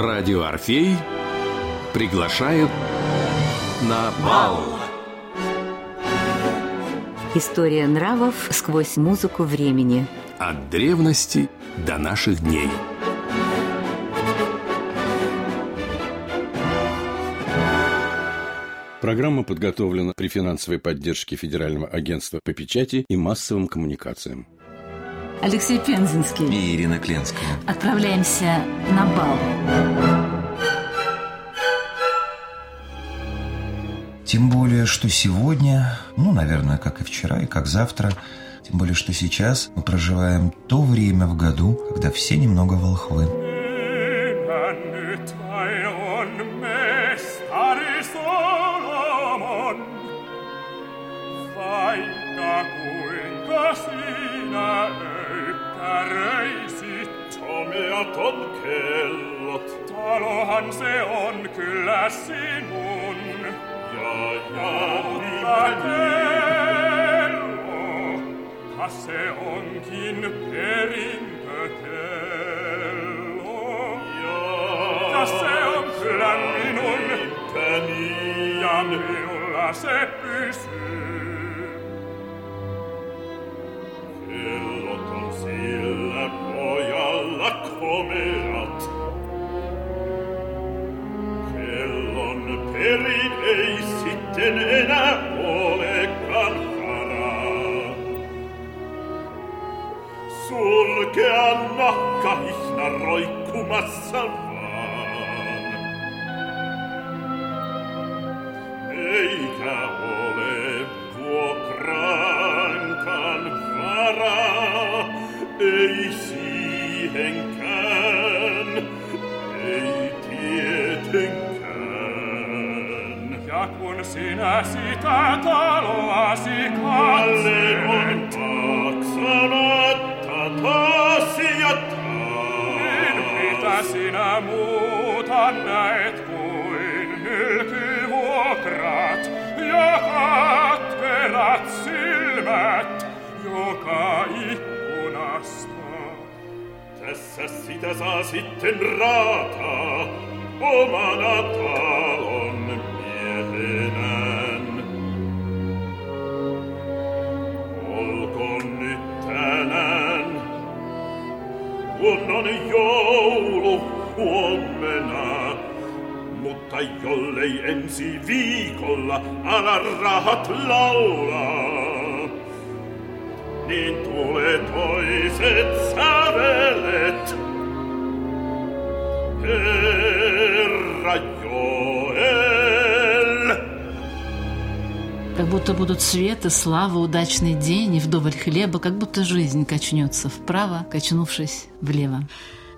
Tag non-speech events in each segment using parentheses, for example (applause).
Радио Орфей приглашают на бал. История нравов сквозь музыку времени. От древности до наших дней. Программа подготовлена при финансовой поддержке Федерального агентства по печати и массовым коммуникациям. Алексей Пензенский и Ирина Кленская. Отправляемся на бал. Тем более, что сегодня, ну, наверное, как и вчера, и как завтра, тем более, что сейчас мы проживаем то время в году, когда все немного волхвы. On kellot. Talohan se on kyllä sinun. Ja, ja, mutta kello, kas se onkin perintökello. Ja, ja se on kyllä minun. Niin. Ja minulla se pysyy. Roikkumassa vaan. Eikä ole vuokraankaan varaa, ei siihenkään, ei tietenkään. Ja kun sinä sitä taloasi sitä saa sitten raata omana talon miehenään. Olkoon nyt tänään, kun on joulu huomenna. Mutta jollei ensi viikolla ala rahat laulaa, niin tulee toiset sävelet. Как будто будут свет и слава, удачный день и вдоволь хлеба, как будто жизнь качнется вправо, качнувшись влево.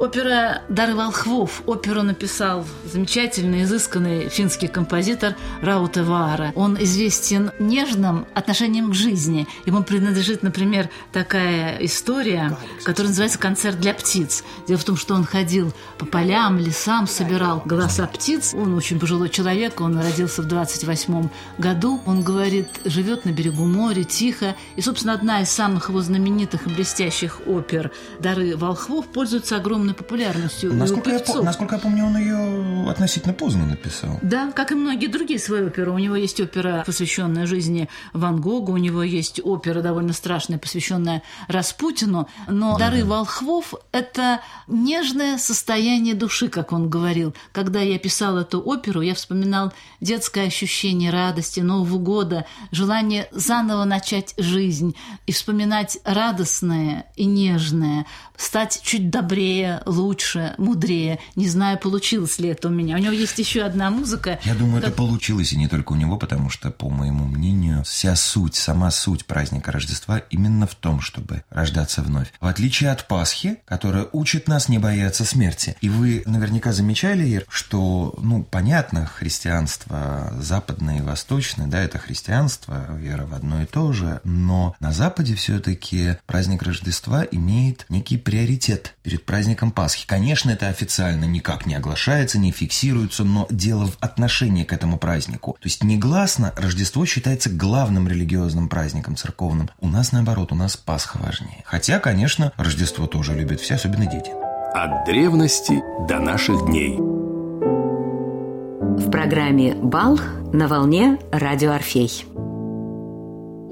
Опера «Дары волхвов». Оперу написал замечательный, изысканный финский композитор Рауте Ваара. Он известен нежным отношением к жизни. Ему принадлежит, например, такая история, которая называется «Концерт для птиц». Дело в том, что он ходил по полям, лесам, собирал голоса птиц. Он очень пожилой человек, он родился в 28 году. Он говорит, живет на берегу моря, тихо. И, собственно, одна из самых его знаменитых и блестящих опер «Дары волхвов» пользуется огромной популярностью Насколько я, певцов. насколько я помню, он ее относительно поздно написал. Да, как и многие другие свои оперы. У него есть опера, посвященная жизни Ван Гога, у него есть опера довольно страшная, посвященная Распутину. Но «Дары волхвов» — это нежное состояние души, как он говорил. Когда я писал эту оперу, я вспоминал детское ощущение радости, Нового года, желание заново начать жизнь и вспоминать радостное и нежное, стать чуть добрее, лучше, мудрее. Не знаю, получилось ли это у меня. У него есть еще одна музыка. Я думаю, это как- получилось и не только у него, потому что, по моему мнению, вся суть, сама суть праздника Рождества именно в том, чтобы рождаться вновь. В отличие от Пасхи, которая учит нас не бояться смерти. И вы наверняка замечали, Ир, что, ну, понятно, христианство западное и восточное, да, это христианство, вера в одно и то же, но на Западе все-таки праздник Рождества имеет некий приоритет перед праздником Пасхи. Конечно, это официально никак не оглашается, не фиксируется, но дело в отношении к этому празднику. То есть негласно Рождество считается главным религиозным праздником церковным. У нас наоборот, у нас Пасха важнее. Хотя, конечно, Рождество тоже любят все, особенно дети. От древности до наших дней. В программе «Бал» на волне «Радио Орфей».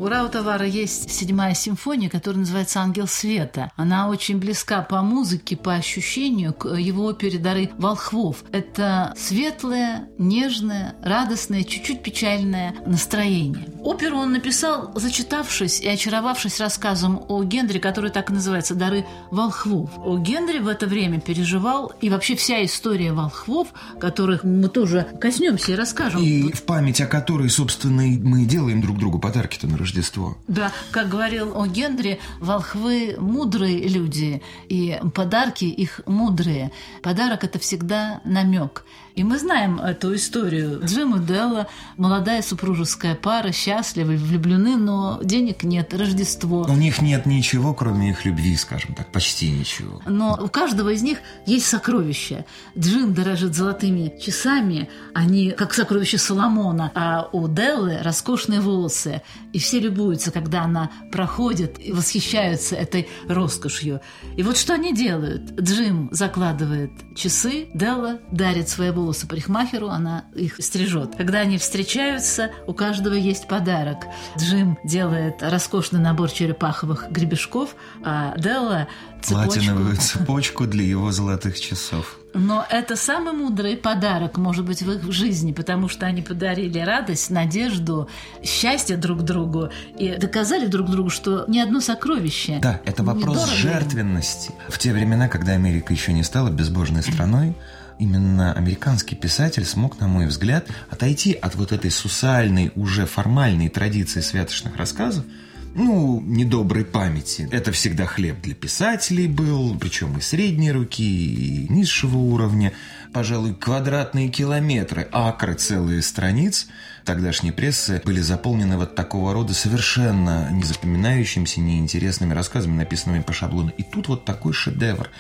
У Раутовара есть седьмая симфония, которая называется «Ангел света». Она очень близка по музыке, по ощущению к его опере «Дары волхвов». Это светлое, нежное, радостное, чуть-чуть печальное настроение. Оперу он написал, зачитавшись и очаровавшись рассказом о Генри, который так и называется «Дары волхвов». О Генри в это время переживал, и вообще вся история волхвов, которых мы тоже коснемся и расскажем. И в память о которой, собственно, мы делаем друг другу подарки-то на Рождество. Рождество. Да, как говорил о Генри, волхвы мудрые люди, и подарки их мудрые. Подарок – это всегда намек. И мы знаем эту историю. Джим и Делла, молодая супружеская пара, счастливы, влюблены, но денег нет, Рождество. У них нет ничего, кроме их любви, скажем так, почти ничего. Но у каждого из них есть сокровища. Джим дорожит золотыми часами, они как сокровища Соломона, а у Деллы роскошные волосы. И все любуются, когда она проходит и восхищаются этой роскошью. И вот что они делают? Джим закладывает часы, Делла дарит свои волосы парикмахеру, она их стрижет. Когда они встречаются, у каждого есть подарок. Джим делает роскошный набор черепаховых гребешков, а Делла цепочку. Платиновую цепочку для его золотых часов. Но это самый мудрый подарок, может быть, в их жизни, потому что они подарили радость, надежду, счастье друг другу и доказали друг другу, что ни одно сокровище. Да, это вопрос жертвенности. В те времена, когда Америка еще не стала безбожной страной, именно американский писатель смог, на мой взгляд, отойти от вот этой сусальной, уже формальной традиции святочных рассказов, ну, недоброй памяти. Это всегда хлеб для писателей был, причем и средней руки, и низшего уровня. Пожалуй, квадратные километры, акры целые страниц тогдашней прессы были заполнены вот такого рода совершенно незапоминающимися, неинтересными рассказами, написанными по шаблону. И тут вот такой шедевр.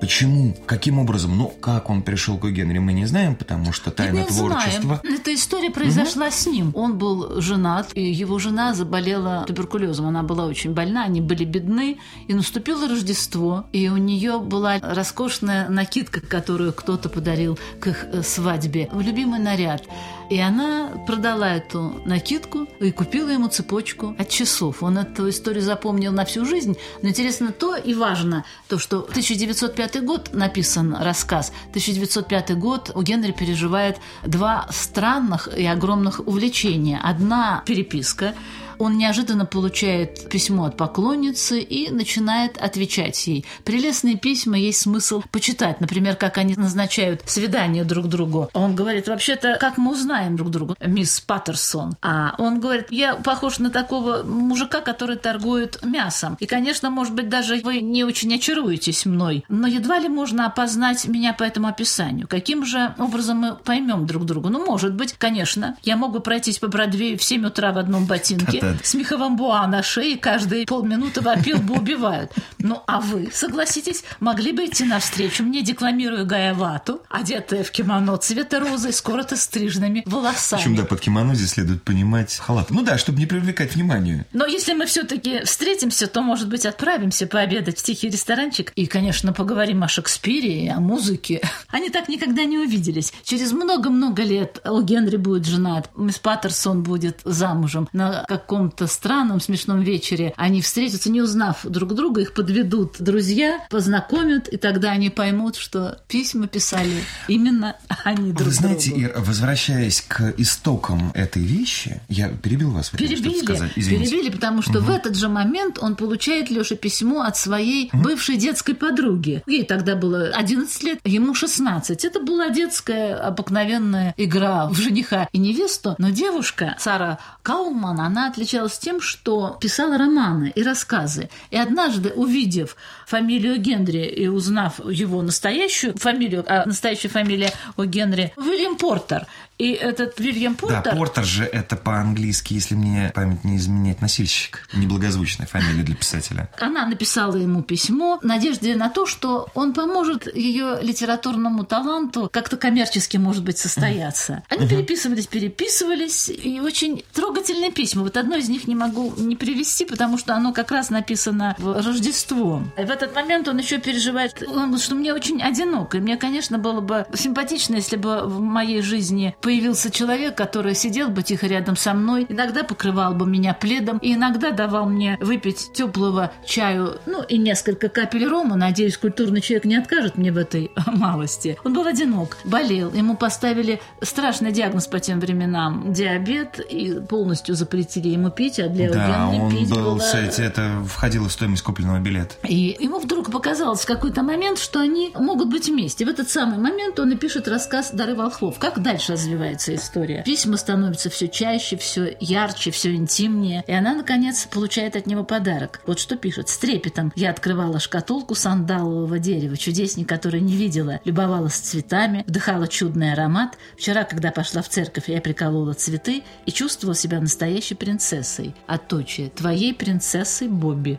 Почему? Каким образом? Ну, как он пришел к Генри, мы не знаем, потому что тайна не творчества. Знаем. Эта история произошла угу. с ним. Он был женат, и его жена заболела туберкулезом. Она была очень больна, они были бедны. И наступило Рождество, и у нее была роскошная накидка, которую кто-то подарил к их э, свадьбе. Любимый наряд. И она продала эту накидку и купила ему цепочку от часов. Он эту историю запомнил на всю жизнь. Но интересно то и важно, то, что 1905 год написан рассказ. 1905 год у Генри переживает два странных и огромных увлечения. Одна переписка – он неожиданно получает письмо от поклонницы и начинает отвечать ей. Прелестные письма есть смысл почитать. Например, как они назначают свидание друг другу. Он говорит, вообще-то, как мы узнаем друг друга, мисс Паттерсон. А он говорит, я похож на такого мужика, который торгует мясом. И, конечно, может быть, даже вы не очень очаруетесь мной, но едва ли можно опознать меня по этому описанию. Каким же образом мы поймем друг друга? Ну, может быть, конечно, я могу пройтись по Бродвею в 7 утра в одном ботинке, это... с меховым буа на шее, каждые полминуты вопил бы убивают. Ну, а вы, согласитесь, могли бы идти навстречу мне, декламируя Гаявату, одетая в кимоно цвета розы с коротко стриженными волосами. Причем, да, под кимоно здесь следует понимать халат. Ну да, чтобы не привлекать внимание. Но если мы все-таки встретимся, то, может быть, отправимся пообедать в тихий ресторанчик и, конечно, поговорим о Шекспире и о музыке. Они так никогда не увиделись. Через много-много лет у Генри будет женат, мисс Паттерсон будет замужем на каком каком-то странном смешном вечере они встретятся, не узнав друг друга, их подведут друзья, познакомят, и тогда они поймут, что письма писали именно они друг Вы знаете, другу. Ир, возвращаясь к истокам этой вещи, я перебил вас, перебили, сказать. Извините. перебили, потому что угу. в этот же момент он получает Леша письмо от своей угу. бывшей детской подруги. Ей тогда было 11 лет, ему 16. Это была детская обыкновенная игра в жениха и невесту, но девушка Сара Кауман, она отличалась отличалась тем, что писала романы и рассказы. И однажды, увидев фамилию Генри и узнав его настоящую фамилию, а настоящая фамилия у Генри Уильям Портер, И этот Вильям Портер... Да, Портер же это по-английски, если мне память не изменяет, носильщик. Неблагозвучная фамилия для писателя. Она написала ему письмо в надежде на то, что он поможет ее литературному таланту как-то коммерчески, может быть, состояться. Они переписывались, переписывались, и очень трогательные письма. Вот одно из них не могу не привести, потому что оно как раз написано в Рождество. И в этот момент он еще переживает, он говорит, что мне очень одиноко. И мне, конечно, было бы симпатично, если бы в моей жизни появился человек, который сидел бы тихо рядом со мной, иногда покрывал бы меня пледом, и иногда давал мне выпить теплого чаю, ну и несколько капель рома. Надеюсь, культурный человек не откажет мне в этой (laughs) малости. Он был одинок, болел, ему поставили страшный диагноз по тем временам – диабет, и полностью запретили ему пить, а для Да, он пить был, было... кстати, это входило в стоимость купленного билета. И ему вдруг показалось в какой-то момент, что они могут быть вместе. В этот самый момент он и пишет рассказ «Дары волхвов». Как дальше развивается история? Письма становятся все чаще, все ярче, все интимнее. И она, наконец, получает от него подарок. Вот что пишет. «С трепетом я открывала шкатулку сандалового дерева, чудесней, который не видела. Любовалась цветами, вдыхала чудный аромат. Вчера, когда пошла в церковь, я приколола цветы и чувствовала себя настоящей принцессой. Отточие. Твоей принцессой Бобби».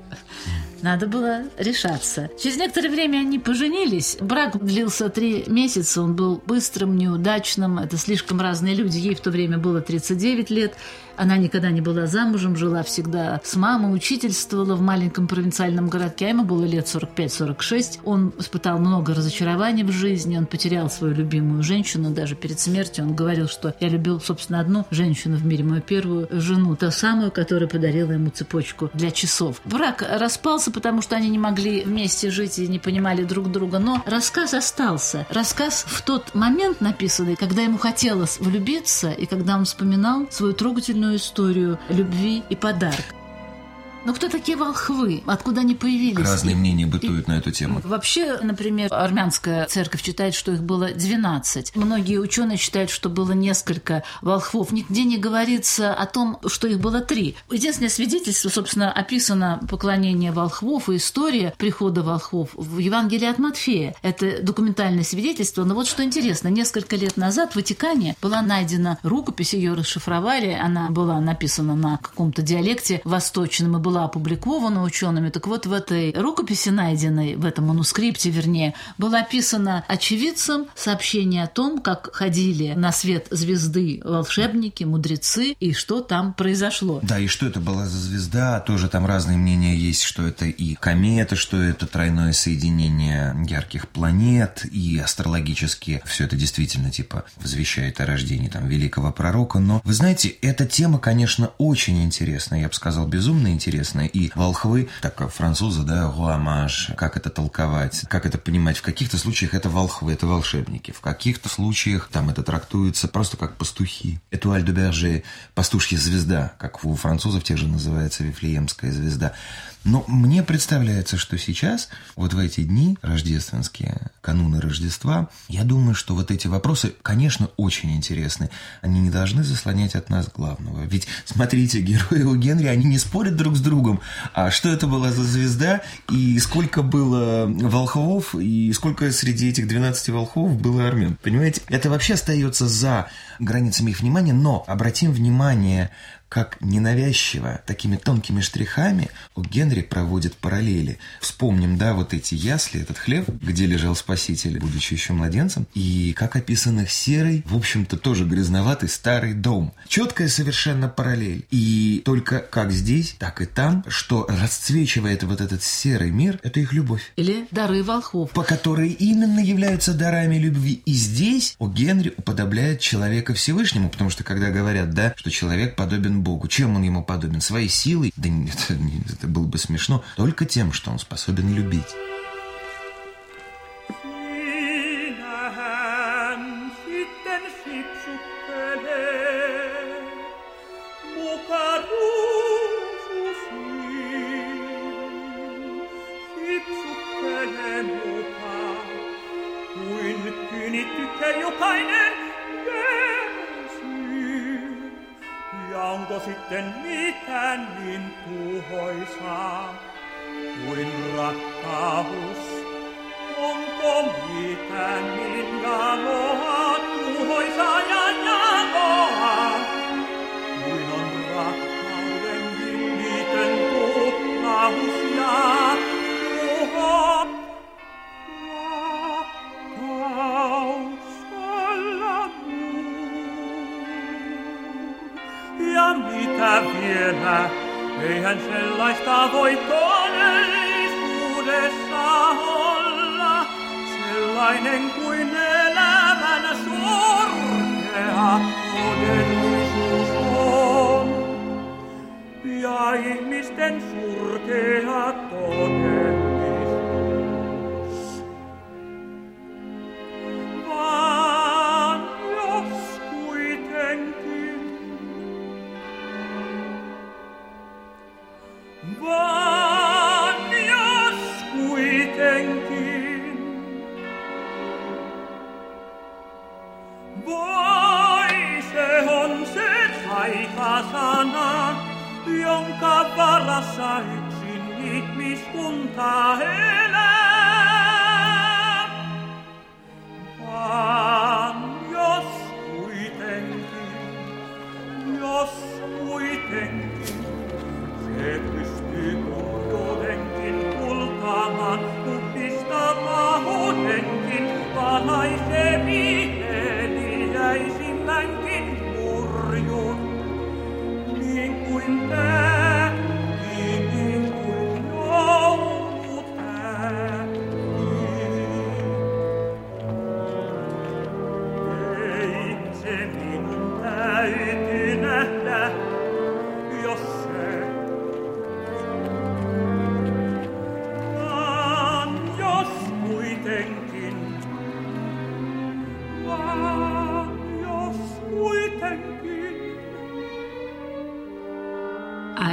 Надо было решаться. Через некоторое время они поженились. Брак длился три месяца, он был быстрым, неудачным. Это слишком разные люди. Ей в то время было 39 лет. Она никогда не была замужем, жила всегда с мамой, учительствовала в маленьком провинциальном городке, а ему было лет 45-46. Он испытал много разочарований в жизни, он потерял свою любимую женщину, даже перед смертью он говорил, что я любил, собственно, одну женщину в мире, мою первую жену, ту самую, которая подарила ему цепочку для часов. Брак распался, потому что они не могли вместе жить и не понимали друг друга, но рассказ остался. Рассказ в тот момент написанный, когда ему хотелось влюбиться и когда он вспоминал свою трогательную историю любви и подарка. Но кто такие волхвы? Откуда они появились? Разные мнения бытуют на эту тему. Вообще, например, армянская церковь считает, что их было 12. Многие ученые считают, что было несколько волхвов. Нигде не говорится о том, что их было три. Единственное свидетельство, собственно, описано поклонение волхвов и история прихода волхвов в Евангелии от Матфея. Это документальное свидетельство. Но вот что интересно, несколько лет назад в Ватикане была найдена рукопись, ее расшифровали, она была написана на каком-то диалекте восточном и была опубликована учеными. Так вот, в этой рукописи, найденной, в этом манускрипте, вернее, было описано очевидцам сообщение о том, как ходили на свет звезды волшебники, мудрецы, и что там произошло. Да, и что это была за звезда, тоже там разные мнения есть, что это и комета, что это тройное соединение ярких планет, и астрологически все это действительно типа возвещает о рождении там великого пророка. Но, вы знаете, эта тема, конечно, очень интересная, я бы сказал, безумно интересная, и волхвы, так французы, да, руамаж, как это толковать, как это понимать, в каких-то случаях это волхвы, это волшебники, в каких-то случаях там это трактуется просто как пастухи. Этуаль де Берже, пастушья звезда, как у французов тех же называется Вифлеемская звезда. Но мне представляется, что сейчас, вот в эти дни рождественские, кануны Рождества, я думаю, что вот эти вопросы, конечно, очень интересны. Они не должны заслонять от нас главного. Ведь, смотрите, герои у Генри, они не спорят друг с другом. А что это была за звезда, и сколько было волхвов, и сколько среди этих 12 волхвов было армян. Понимаете? Это вообще остается за границами их внимания, но обратим внимание как ненавязчиво, такими тонкими штрихами у Генри проводит параллели. Вспомним, да, вот эти ясли, этот хлеб, где лежал Спаситель, будучи еще младенцем, и как описан их серый, в общем-то, тоже грязноватый старый дом. Четкая совершенно параллель. И только как здесь, так и там, что расцвечивает вот этот серый мир, это их любовь. Или дары волхвов. По которой именно являются дарами любви. И здесь у Генри уподобляет человека Всевышнему, потому что когда говорят, да, что человек подобен Богу. Чем он ему подобен? Своей силой? Да нет, (laughs) это, было бы смешно. Только тем, что он способен любить. Vielä, eihän sellaista voi todellisuudessa olla, sellainen kuin elämän sorkea todellisuus on. Ja ihmisten surkea todellisuus. Jonka varassa yksin ihmiskunta elää. Vaan jos kuitenkin, jos kuitenkin,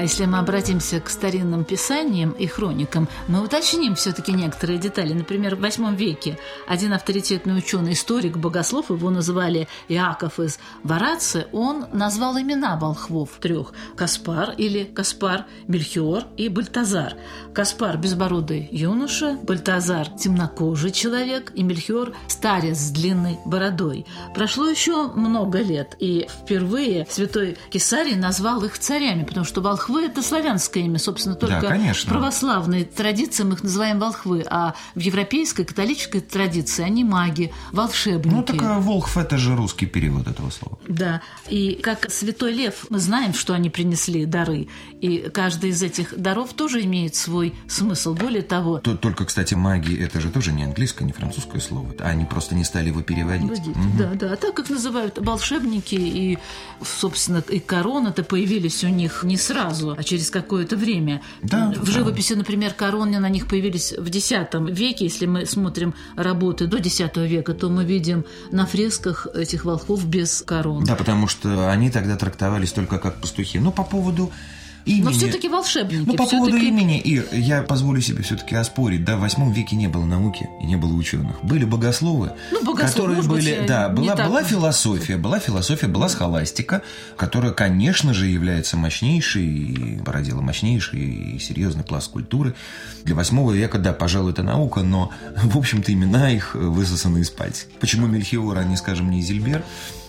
если мы обратимся к старинным писаниям и хроникам, мы уточним все-таки некоторые детали. Например, в VIII веке один авторитетный ученый, историк, богослов, его называли Иаков из Варации, он назвал имена волхвов трех – Каспар или Каспар, Мельхиор и Бальтазар. Каспар – безбородый юноша, Бальтазар – темнокожий человек и Мельхиор – старец с длинной бородой. Прошло еще много лет, и впервые святой Кесарий назвал их царями, потому что волхвы – это славянское имя, собственно, только Да, конечно. в православной традиции мы их называем волхвы, а в европейской, католической традиции они маги, волшебники. Ну, так а Волхв – это же русский перевод этого слова. Да, и как Святой Лев, мы знаем, что они принесли дары, и каждый из этих даров тоже имеет свой смысл. Более того, Тут только, кстати, маги – это же тоже не английское, не французское слово. Они просто не стали его переводить. Водить, Да, да. А так как называют волшебники, и, собственно, и короны-то появились у них не сразу, а через какое-то время. Да, в да. живописи, например, короны на них появились в X веке. Если мы смотрим работы до X века, то мы видим на фресках этих волхвов без корон. Да, потому что они тогда трактовались только как пастухи. Но по поводу имени... Но все-таки волшебники. Ну, по поводу имени, Ир, я позволю себе все-таки оспорить. Да, в восьмом веке не было науки и не было ученых. Были богословы, Ну, богословы, которые может быть, были... э, да, была, так. была философия, была философия, была схоластика, которая, конечно же, является мощнейшей и породила мощнейший и серьезный пласт культуры. Для восьмого века, да, пожалуй, это наука, но, в общем-то, имена их высосаны из пальца. Почему Мельхиор, а не, скажем, не Изельбер?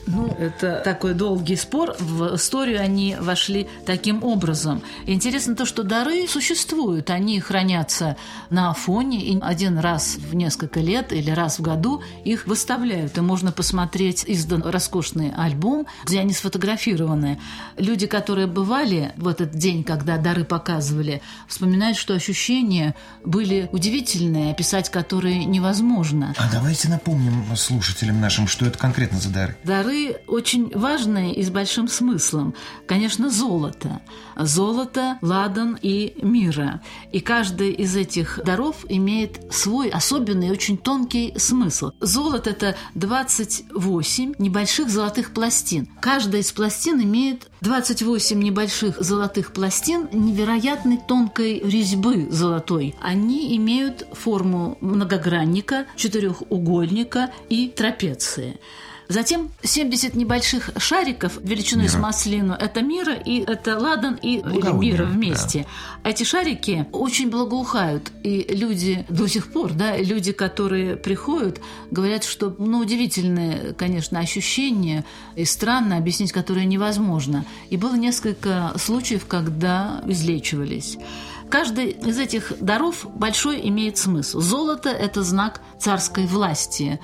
Ну, это такой долгий спор. В историю они вошли таким образом. Интересно то, что дары существуют. Они хранятся на фоне, и один раз в несколько лет или раз в году их выставляют. И можно посмотреть издан роскошный альбом, где они сфотографированы. Люди, которые бывали в этот день, когда дары показывали, вспоминают, что ощущения были удивительные, описать которые невозможно. А давайте напомним слушателям нашим, что это конкретно за дары. Дары очень важные и с большим смыслом. Конечно, золото. Золото, ладан и мира. И каждый из этих даров имеет свой особенный очень тонкий смысл. Золото – это 28 небольших золотых пластин. Каждая из пластин имеет 28 небольших золотых пластин невероятной тонкой резьбы золотой. Они имеют форму многогранника, четырехугольника и трапеции. Затем 70 небольших шариков величиной с Мира. маслину – это мира, и это ладан и или Благовония, мира да. вместе. Эти шарики очень благоухают, и люди до сих пор, да, люди, которые приходят, говорят, что, ну, удивительное, конечно, ощущение, и странно объяснить, которое невозможно. И было несколько случаев, когда излечивались. Каждый из этих даров большой имеет смысл. Золото – это знак царской власти.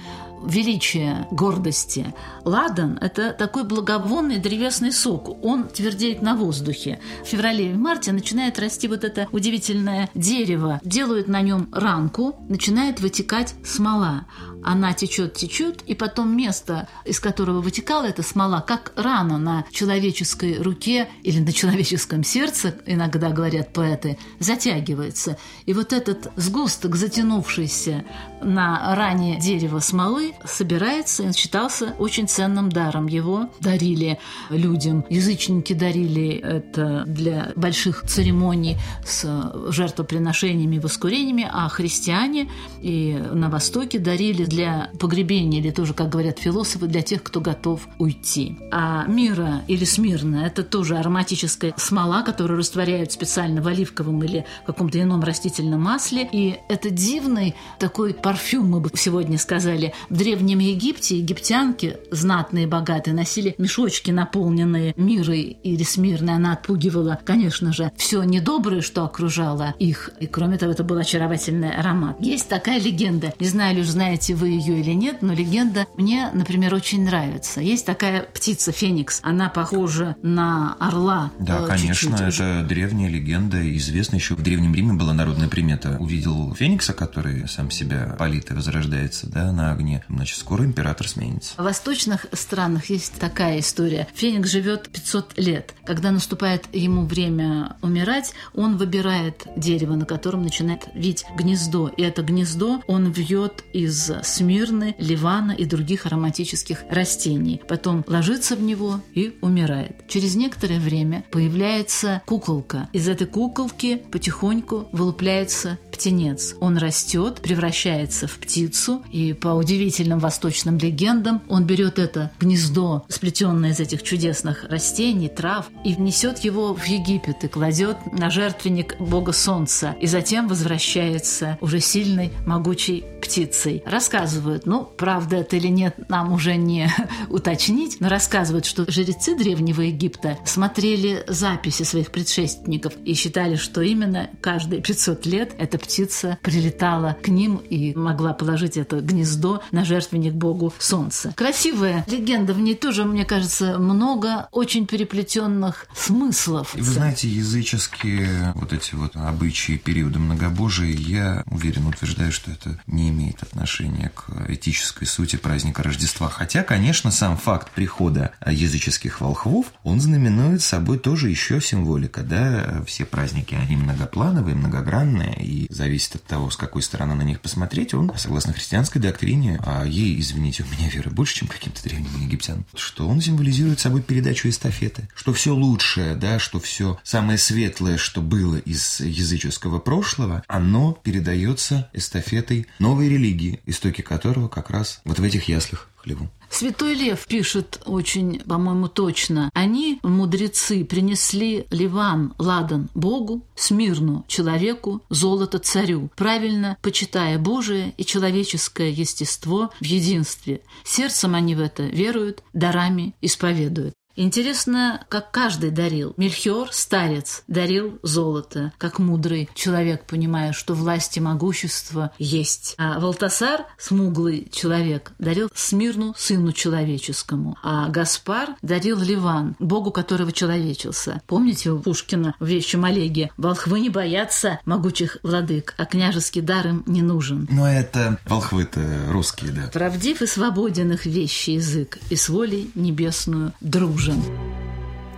Величия, гордости. Ладан – это такой благовонный древесный сок. Он твердеет на воздухе. В феврале и марте начинает расти вот это удивительное дерево. Делают на нем ранку, начинает вытекать смола она течет, течет, и потом место, из которого вытекала эта смола, как рана на человеческой руке или на человеческом сердце, иногда говорят поэты, затягивается. И вот этот сгусток, затянувшийся на ране дерева смолы, собирается и считался очень ценным даром. Его дарили людям. Язычники дарили это для больших церемоний с жертвоприношениями воскурениями, а христиане и на Востоке дарили для погребения, или тоже, как говорят философы, для тех, кто готов уйти. А мира или смирна – это тоже ароматическая смола, которую растворяют специально в оливковом или каком-то ином растительном масле. И это дивный такой парфюм, мы бы сегодня сказали. В Древнем Египте египтянки, знатные, богатые, носили мешочки, наполненные мирой или смирной. Она отпугивала, конечно же, все недоброе, что окружало их. И кроме того, это был очаровательный аромат. Есть такая легенда, не знаю, ли знаете вы ее или нет, но легенда мне, например, очень нравится. Есть такая птица Феникс, она похожа на орла. Да, э, конечно, чуть-чуть. это древняя легенда, известна еще в Древнем Риме была народная примета. Увидел Феникса, который сам себя палит и возрождается, да, на огне, значит, скоро император сменится. В восточных странах есть такая история. Феникс живет 500 лет. Когда наступает ему время умирать, он выбирает дерево, на котором начинает вить гнездо. И это гнездо он вьет из смирны, ливана и других ароматических растений. Потом ложится в него и умирает. Через некоторое время появляется куколка. Из этой куколки потихоньку вылупляется птенец. Он растет, превращается в птицу, и по удивительным восточным легендам он берет это гнездо, сплетенное из этих чудесных растений, трав, и внесет его в Египет и кладет на жертвенник бога солнца, и затем возвращается уже сильной, могучей птицей. Рассказывают, ну, правда это или нет, нам уже не (laughs) уточнить, но рассказывают, что жрецы Древнего Египта смотрели записи своих предшественников и считали, что именно каждые 500 лет эта птица прилетала к ним и могла положить это гнездо на жертвенник богу солнца. Красивая легенда, в ней тоже, мне кажется, много очень переплетенных смыслов. И вы знаете, языческие вот эти вот обычаи периода многобожия, я уверен, утверждаю, что это не имеет отношения к этической сути праздника Рождества. Хотя, конечно, сам факт прихода языческих волхвов, он знаменует собой тоже еще символика, да, все праздники, они многоплановые, многогранные, и зависит от того, с какой стороны на них посмотреть, он, согласно христианской доктрине, а ей, извините, у меня веры больше, чем каким-то древним египтянам, что он символизирует собой передачу эстафеты, что все лучшее, да, что все самое светлое, что было из языческого прошлого, оно передается эстафетой новой религии, истоки которого как раз вот в этих яслях хлеву. Святой Лев пишет очень, по-моему, точно. Они, мудрецы, принесли Ливан, Ладан Богу, Смирну человеку, золото царю, правильно почитая Божие и человеческое естество в единстве. Сердцем они в это веруют, дарами исповедуют. Интересно, как каждый дарил. Мельхиор, старец, дарил золото, как мудрый человек, понимая, что власть и могущество есть. А Валтасар, смуглый человек, дарил Смирну, сыну человеческому. А Гаспар дарил Ливан, богу которого человечился. Помните у Пушкина в вещем Олеге? «Волхвы не боятся могучих владык, а княжеский дар им не нужен». Но это волхвы-то русские, да. Правдив и свободен их вещий язык, и с волей небесную дружен.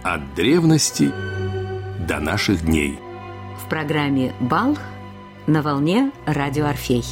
От древности до наших дней. В программе «Бал» на волне радио «Орфей».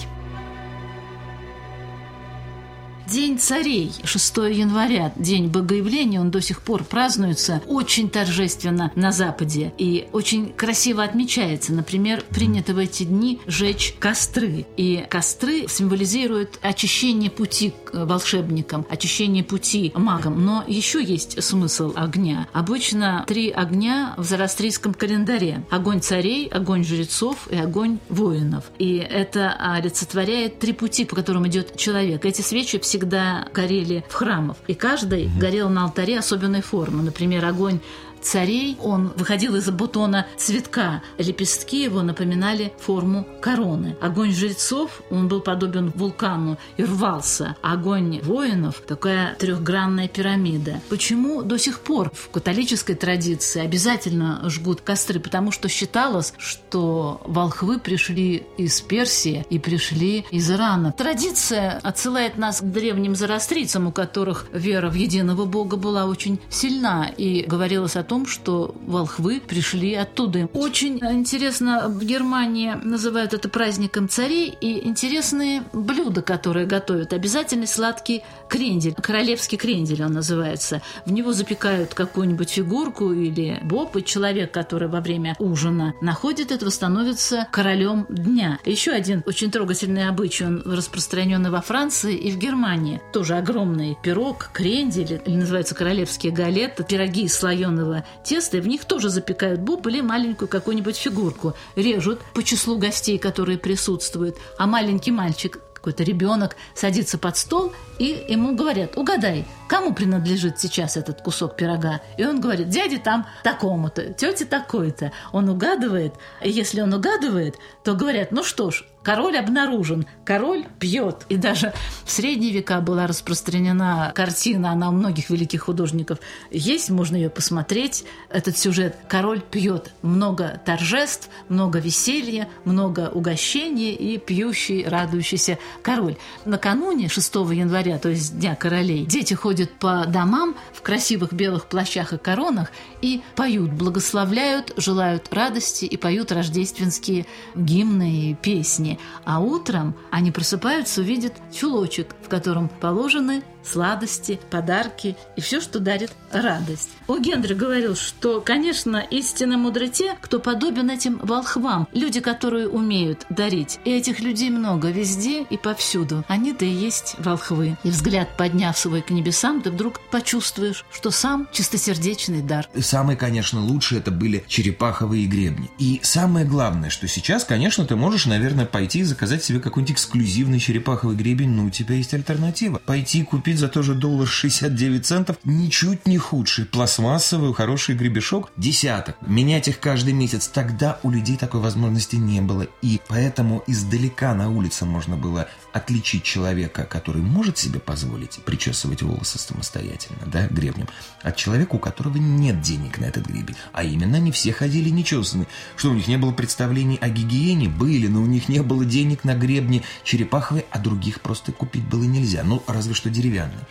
День царей, 6 января, день богоявления, он до сих пор празднуется очень торжественно на Западе и очень красиво отмечается. Например, принято в эти дни жечь костры. И костры символизируют очищение пути к волшебникам, очищение пути магам. Но еще есть смысл огня. Обычно три огня в зороастрийском календаре. Огонь царей, огонь жрецов и огонь воинов. И это олицетворяет три пути, по которым идет человек. Эти свечи всегда горели в храмах. И каждый горел на алтаре особенной формы. Например, огонь царей. Он выходил из бутона цветка. Лепестки его напоминали форму короны. Огонь жрецов, он был подобен вулкану и рвался. Огонь воинов – такая трехгранная пирамида. Почему до сих пор в католической традиции обязательно жгут костры? Потому что считалось, что волхвы пришли из Персии и пришли из Ирана. Традиция отсылает нас к древним зороастрийцам, у которых вера в единого Бога была очень сильна, и говорилось о том, что волхвы пришли оттуда. Очень интересно, в Германии называют это праздником царей, и интересные блюда, которые готовят. Обязательно сладкий крендель, королевский крендель он называется. В него запекают какую-нибудь фигурку или боб, и человек, который во время ужина находит этого, становится королем дня. Еще один очень трогательный обычай, он распространенный во Франции и в Германии. Тоже огромный пирог, крендель, или называется королевские галеты, пироги из слоеного теста, и в них тоже запекают боб или маленькую какую-нибудь фигурку. Режут по числу гостей, которые присутствуют, а маленький мальчик какой-то ребенок садится под стол, и ему говорят, угадай, кому принадлежит сейчас этот кусок пирога? И он говорит, дяде там такому-то, тете такой-то. Он угадывает, и если он угадывает, то говорят, ну что ж, Король обнаружен, король пьет. И даже в средние века была распространена картина, она у многих великих художников есть, можно ее посмотреть. Этот сюжет «Король пьет». Много торжеств, много веселья, много угощений и пьющий, радующийся король. Накануне 6 января, то есть Дня королей, дети ходят по домам в красивых белых плащах и коронах и поют, благословляют, желают радости и поют рождественские гимны и песни. А утром они просыпаются, увидят чулочек, в котором положены сладости, подарки и все, что дарит радость. У Генри говорил, что, конечно, истинно мудры те, кто подобен этим волхвам, люди, которые умеют дарить. И этих людей много везде и повсюду. Они-то и есть волхвы. И взгляд, подняв свой к небесам, ты вдруг почувствуешь, что сам чистосердечный дар. Самые, конечно, лучшие это были черепаховые гребни. И самое главное, что сейчас, конечно, ты можешь, наверное, пойти и заказать себе какой-нибудь эксклюзивный черепаховый гребень, но у тебя есть альтернатива. Пойти купить купить за тоже доллар 69 центов ничуть не худший пластмассовый хороший гребешок десяток. Менять их каждый месяц. Тогда у людей такой возможности не было. И поэтому издалека на улице можно было отличить человека, который может себе позволить причесывать волосы самостоятельно, да, гребнем, от человека, у которого нет денег на этот гребень. А именно, не все ходили нечесанные. Что, у них не было представлений о гигиене? Были, но у них не было денег на гребни черепаховые, а других просто купить было нельзя. Ну, разве что деревянные деревянный.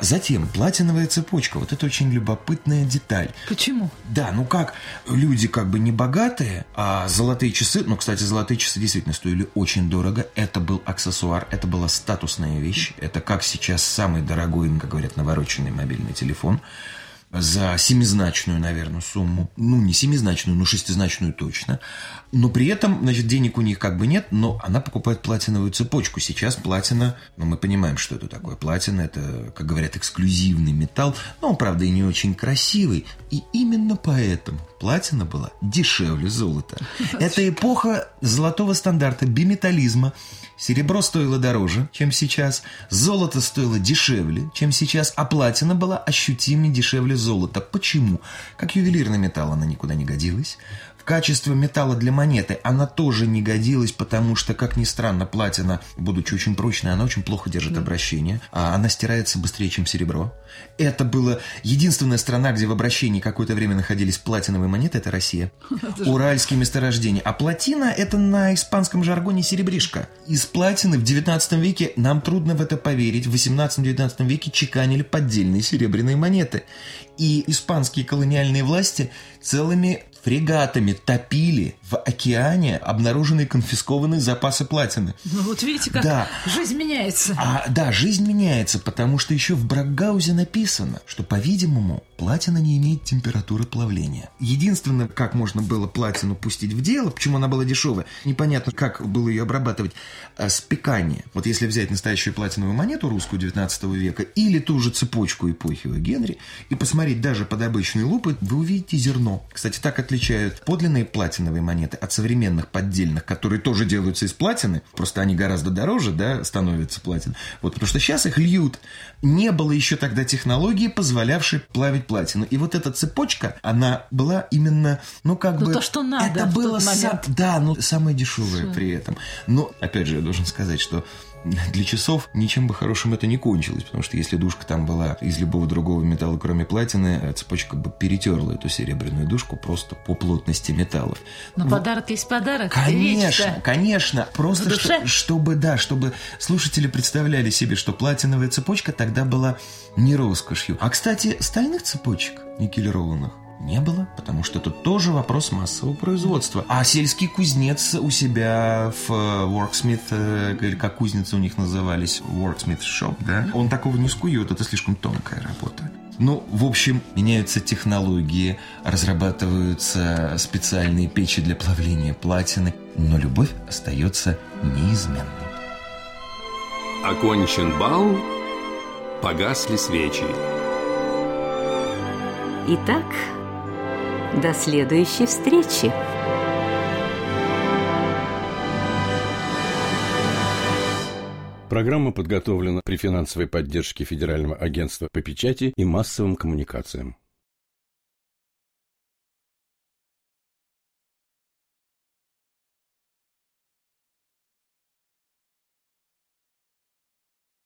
Затем платиновая цепочка. Вот это очень любопытная деталь. Почему? Да, ну как, люди как бы не богатые, а золотые часы, ну, кстати, золотые часы действительно стоили очень дорого. Это был аксессуар, это была статусная вещь. Это как сейчас самый дорогой, как говорят, навороченный мобильный телефон за семизначную, наверное, сумму. Ну, не семизначную, но шестизначную точно. Но при этом, значит, денег у них как бы нет, но она покупает платиновую цепочку. Сейчас платина, ну, мы понимаем, что это такое. Платина – это, как говорят, эксклюзивный металл, но он, правда, и не очень красивый. И именно поэтому платина была дешевле золота. (laughs) Это эпоха золотого стандарта, биметаллизма. Серебро стоило дороже, чем сейчас, золото стоило дешевле, чем сейчас, а платина была ощутимо дешевле золота. Почему? Как ювелирный металл она никуда не годилась качестве металла для монеты она тоже не годилась, потому что, как ни странно, платина, будучи очень прочной, она очень плохо держит обращение, а она стирается быстрее, чем серебро. Это была единственная страна, где в обращении какое-то время находились платиновые монеты, это Россия. (laughs) Уральские месторождения. А платина – это на испанском жаргоне серебришка. Из платины в 19 веке, нам трудно в это поверить, в 18-19 веке чеканили поддельные серебряные монеты. И испанские колониальные власти целыми фрегатами топили в океане обнаруженные конфискованные запасы платины. Ну вот видите, как да. жизнь меняется. А, да, жизнь меняется, потому что еще в Бракгаузе написано, что, по-видимому, платина не имеет температуры плавления. Единственное, как можно было платину пустить в дело, почему она была дешевая, непонятно, как было ее обрабатывать, а, спекание. Вот если взять настоящую платиновую монету русскую 19 века или ту же цепочку эпохи Генри и посмотреть, посмотреть даже под обычной лупой, вы увидите зерно. Кстати, так отличают подлинные платиновые монеты от современных поддельных, которые тоже делаются из платины, просто они гораздо дороже, да, становятся платин. Вот, потому что сейчас их льют. Не было еще тогда технологии, позволявшей плавить платину. И вот эта цепочка, она была именно, ну, как Ну, бы... то, что надо Это было... са- момент. Да, ну, самое дешевое при этом. Но, опять же, я должен сказать, что для часов ничем бы хорошим это не кончилось, потому что если душка там была из любого другого металла, кроме платины, э, цепочка бы перетерла эту серебряную душку просто по плотности металлов. Но подарок есть подарок. Конечно, Речь-то. конечно. Просто что- чтобы, да, чтобы слушатели представляли себе, что платиновая цепочка тогда была не роскошью. А, кстати, стальных цепочек никелированных не было, потому что это тоже вопрос массового производства. А сельский кузнец у себя в э, Worksmith, э, или как кузницы у них назывались, Worksmith Shop, да, он такого не скует, это слишком тонкая работа. Ну, в общем, меняются технологии, разрабатываются специальные печи для плавления платины, но любовь остается неизменной. Окончен бал, погасли свечи. Итак, до следующей встречи. Программа подготовлена при финансовой поддержке Федерального агентства по печати и массовым коммуникациям.